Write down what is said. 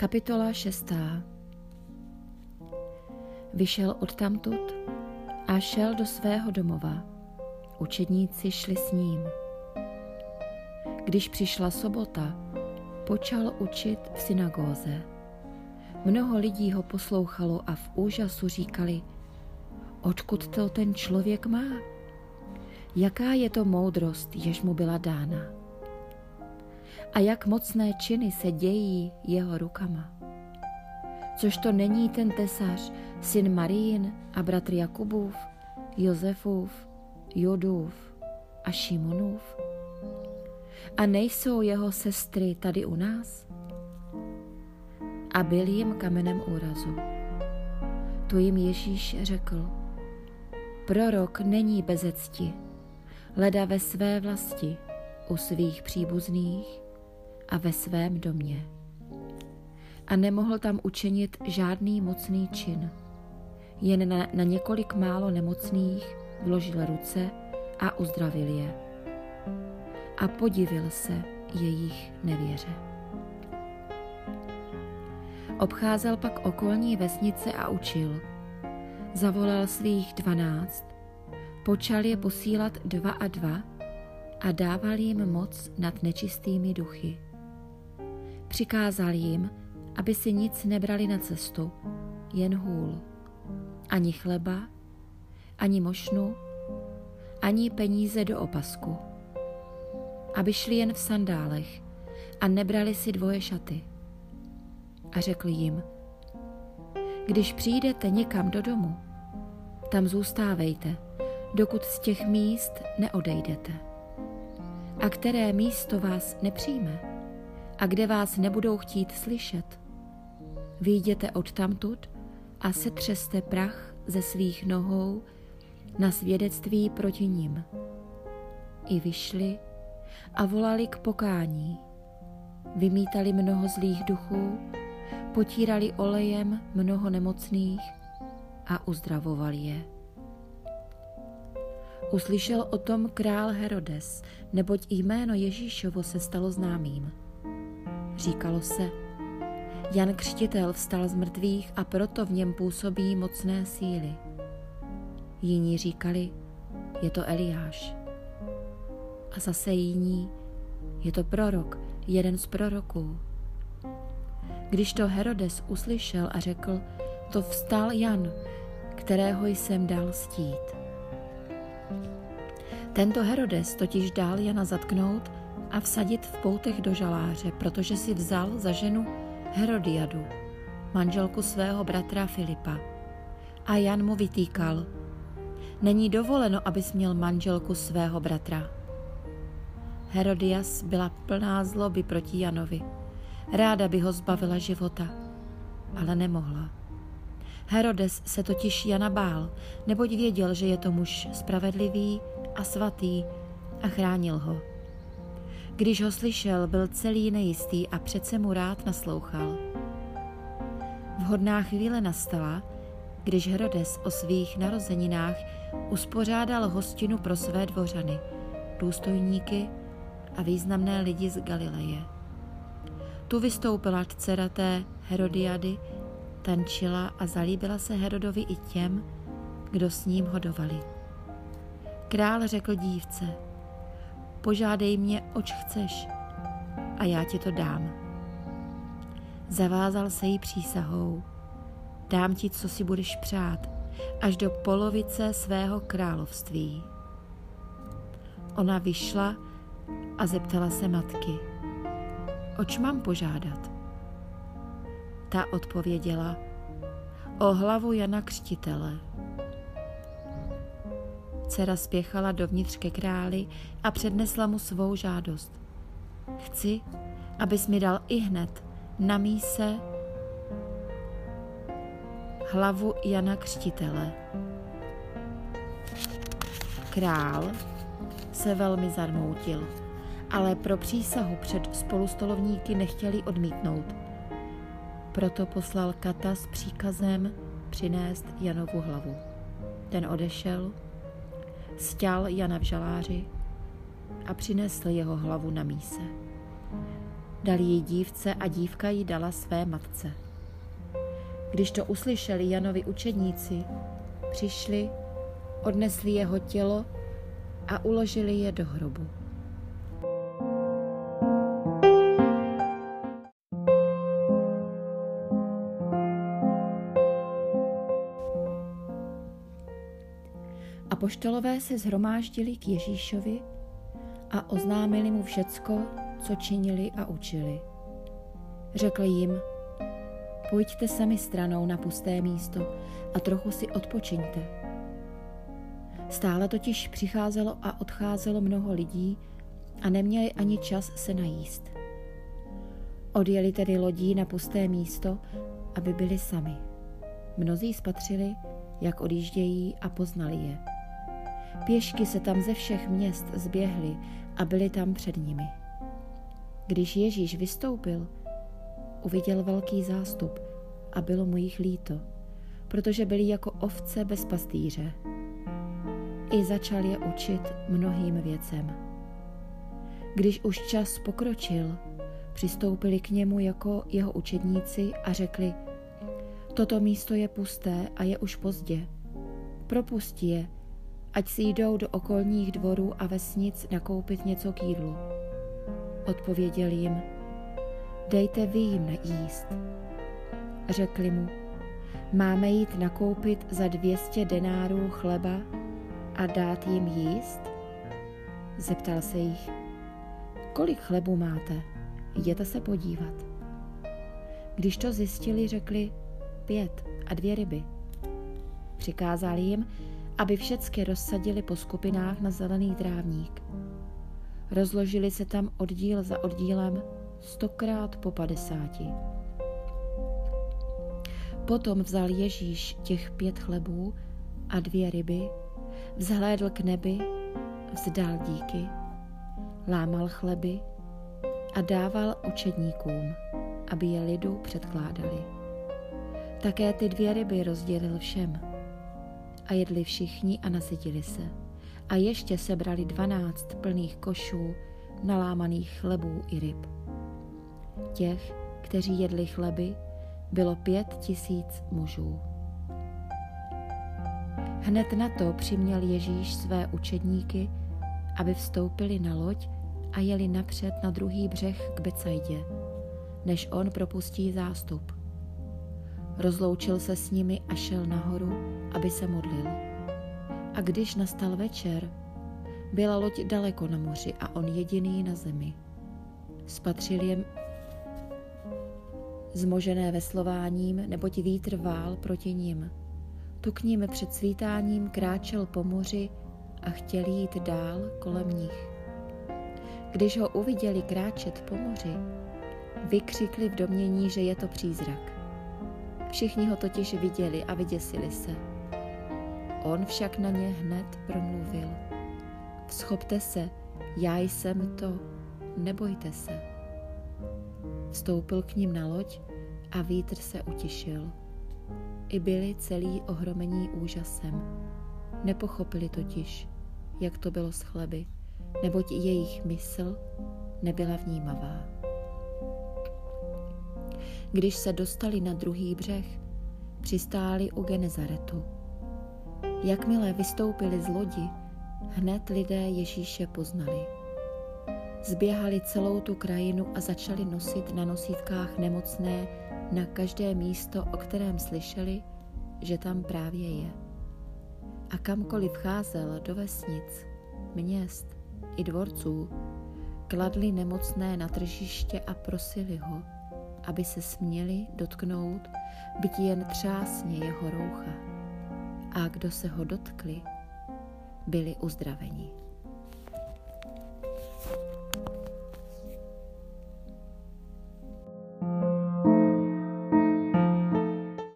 Kapitola 6. Vyšel odtamtud a šel do svého domova. Učedníci šli s ním. Když přišla sobota, počal učit v synagóze. Mnoho lidí ho poslouchalo a v úžasu říkali, odkud to ten člověk má? Jaká je to moudrost, jež mu byla dána? A jak mocné činy se dějí jeho rukama. Což to není ten tesař, syn Marín a bratr Jakubův, Josefův, Jodův a Šimonův? A nejsou jeho sestry tady u nás? A byl jim kamenem úrazu. Tu jim Ježíš řekl, prorok není bezecti, leda ve své vlasti, u svých příbuzných a ve svém domě. A nemohl tam učinit žádný mocný čin. Jen na, na několik málo nemocných vložil ruce a uzdravil je. A podivil se jejich nevěře. Obcházel pak okolní vesnice a učil. Zavolal svých dvanáct, počal je posílat dva a dva a dával jim moc nad nečistými duchy Přikázal jim, aby si nic nebrali na cestu, jen hůl. Ani chleba, ani mošnu, ani peníze do opasku. Aby šli jen v sandálech a nebrali si dvoje šaty. A řekl jim, když přijdete někam do domu, tam zůstávejte, dokud z těch míst neodejdete. A které místo vás nepřijme, a kde vás nebudou chtít slyšet. Vyjděte odtamtud a setřeste prach ze svých nohou na svědectví proti ním. I vyšli a volali k pokání. Vymítali mnoho zlých duchů, potírali olejem mnoho nemocných a uzdravovali je. Uslyšel o tom král Herodes, neboť jméno Ježíšovo se stalo známým. Říkalo se, Jan Křtitel vstal z mrtvých a proto v něm působí mocné síly. Jiní říkali, je to Eliáš. A zase jiní, je to prorok, jeden z proroků. Když to Herodes uslyšel a řekl, to vstal Jan, kterého jsem dal stít. Tento Herodes totiž dal Jana zatknout a vsadit v poutech do žaláře, protože si vzal za ženu Herodiadu, manželku svého bratra Filipa. A Jan mu vytýkal, není dovoleno, abys měl manželku svého bratra. Herodias byla plná zloby proti Janovi. Ráda by ho zbavila života, ale nemohla. Herodes se totiž Jana bál, neboť věděl, že je to muž spravedlivý a svatý a chránil ho. Když ho slyšel, byl celý nejistý a přece mu rád naslouchal. Vhodná chvíle nastala, když Herodes o svých narozeninách uspořádal hostinu pro své dvořany, důstojníky a významné lidi z Galileje. Tu vystoupila dcera té Herodiady, tančila a zalíbila se Herodovi i těm, kdo s ním hodovali. Král řekl dívce – požádej mě, oč chceš, a já ti to dám. Zavázal se jí přísahou, dám ti, co si budeš přát, až do polovice svého království. Ona vyšla a zeptala se matky, oč mám požádat? Ta odpověděla, o hlavu Jana Křtitele. Dcera spěchala dovnitř ke králi a přednesla mu svou žádost. Chci, abys mi dal i hned na míse hlavu Jana Křtitele. Král se velmi zarmoutil, ale pro přísahu před spolustolovníky nechtěli odmítnout. Proto poslal Kata s příkazem přinést Janovu hlavu. Ten odešel stěl Jana v žaláři a přinesl jeho hlavu na míse. Dali ji dívce a dívka ji dala své matce. Když to uslyšeli Janovi učedníci, přišli, odnesli jeho tělo a uložili je do hrobu. Apoštolové se zhromáždili k Ježíšovi a oznámili mu všecko, co činili a učili. Řekl jim, pojďte sami stranou na pusté místo a trochu si odpočiňte. Stále totiž přicházelo a odcházelo mnoho lidí a neměli ani čas se najíst. Odjeli tedy lodí na pusté místo, aby byli sami. Mnozí spatřili, jak odjíždějí a poznali je. Pěšky se tam ze všech měst zběhly a byli tam před nimi. Když Ježíš vystoupil, uviděl velký zástup a bylo mu jich líto, protože byli jako ovce bez pastýře. I začal je učit mnohým věcem. Když už čas pokročil, přistoupili k němu jako jeho učedníci a řekli, toto místo je pusté a je už pozdě. Propustí je, ať si jdou do okolních dvorů a vesnic nakoupit něco k jídlu. Odpověděl jim, dejte vy jim jíst. Řekli mu, máme jít nakoupit za dvěstě denárů chleba a dát jim jíst? Zeptal se jich, kolik chlebu máte, jděte se podívat. Když to zjistili, řekli pět a dvě ryby. Přikázal jim, aby všecky rozsadili po skupinách na zelený trávník. Rozložili se tam oddíl za oddílem stokrát po padesáti. Potom vzal Ježíš těch pět chlebů a dvě ryby, vzhlédl k nebi, vzdal díky, lámal chleby a dával učedníkům, aby je lidu předkládali. Také ty dvě ryby rozdělil všem a jedli všichni a nasytili se. A ještě sebrali dvanáct plných košů nalámaných chlebů i ryb. Těch, kteří jedli chleby, bylo pět tisíc mužů. Hned na to přiměl Ježíš své učedníky, aby vstoupili na loď a jeli napřed na druhý břeh k Becajdě, než on propustí zástup. Rozloučil se s nimi a šel nahoru, aby se modlil. A když nastal večer, byla loď daleko na moři a on jediný na zemi. Spatřil je zmožené veslováním, neboť vítr vál proti ním. Tu k ním před svítáním kráčel po moři a chtěl jít dál kolem nich. Když ho uviděli kráčet po moři, vykřikli v domění, že je to přízrak. Všichni ho totiž viděli a vyděsili se. On však na ně hned promluvil. Schopte se, já jsem to, nebojte se. Vstoupil k ním na loď a vítr se utišil. I byli celý ohromení úžasem. Nepochopili totiž, jak to bylo s chleby, neboť jejich mysl nebyla vnímavá. Když se dostali na druhý břeh, přistáli u Genezaretu. Jakmile vystoupili z lodi, hned lidé Ježíše poznali. Zběhali celou tu krajinu a začali nosit na nosítkách nemocné na každé místo, o kterém slyšeli, že tam právě je. A kamkoliv vcházel do vesnic, měst i dvorců, kladli nemocné na tržiště a prosili ho, aby se směli dotknout byť jen třásně jeho roucha. A kdo se ho dotkli, byli uzdraveni.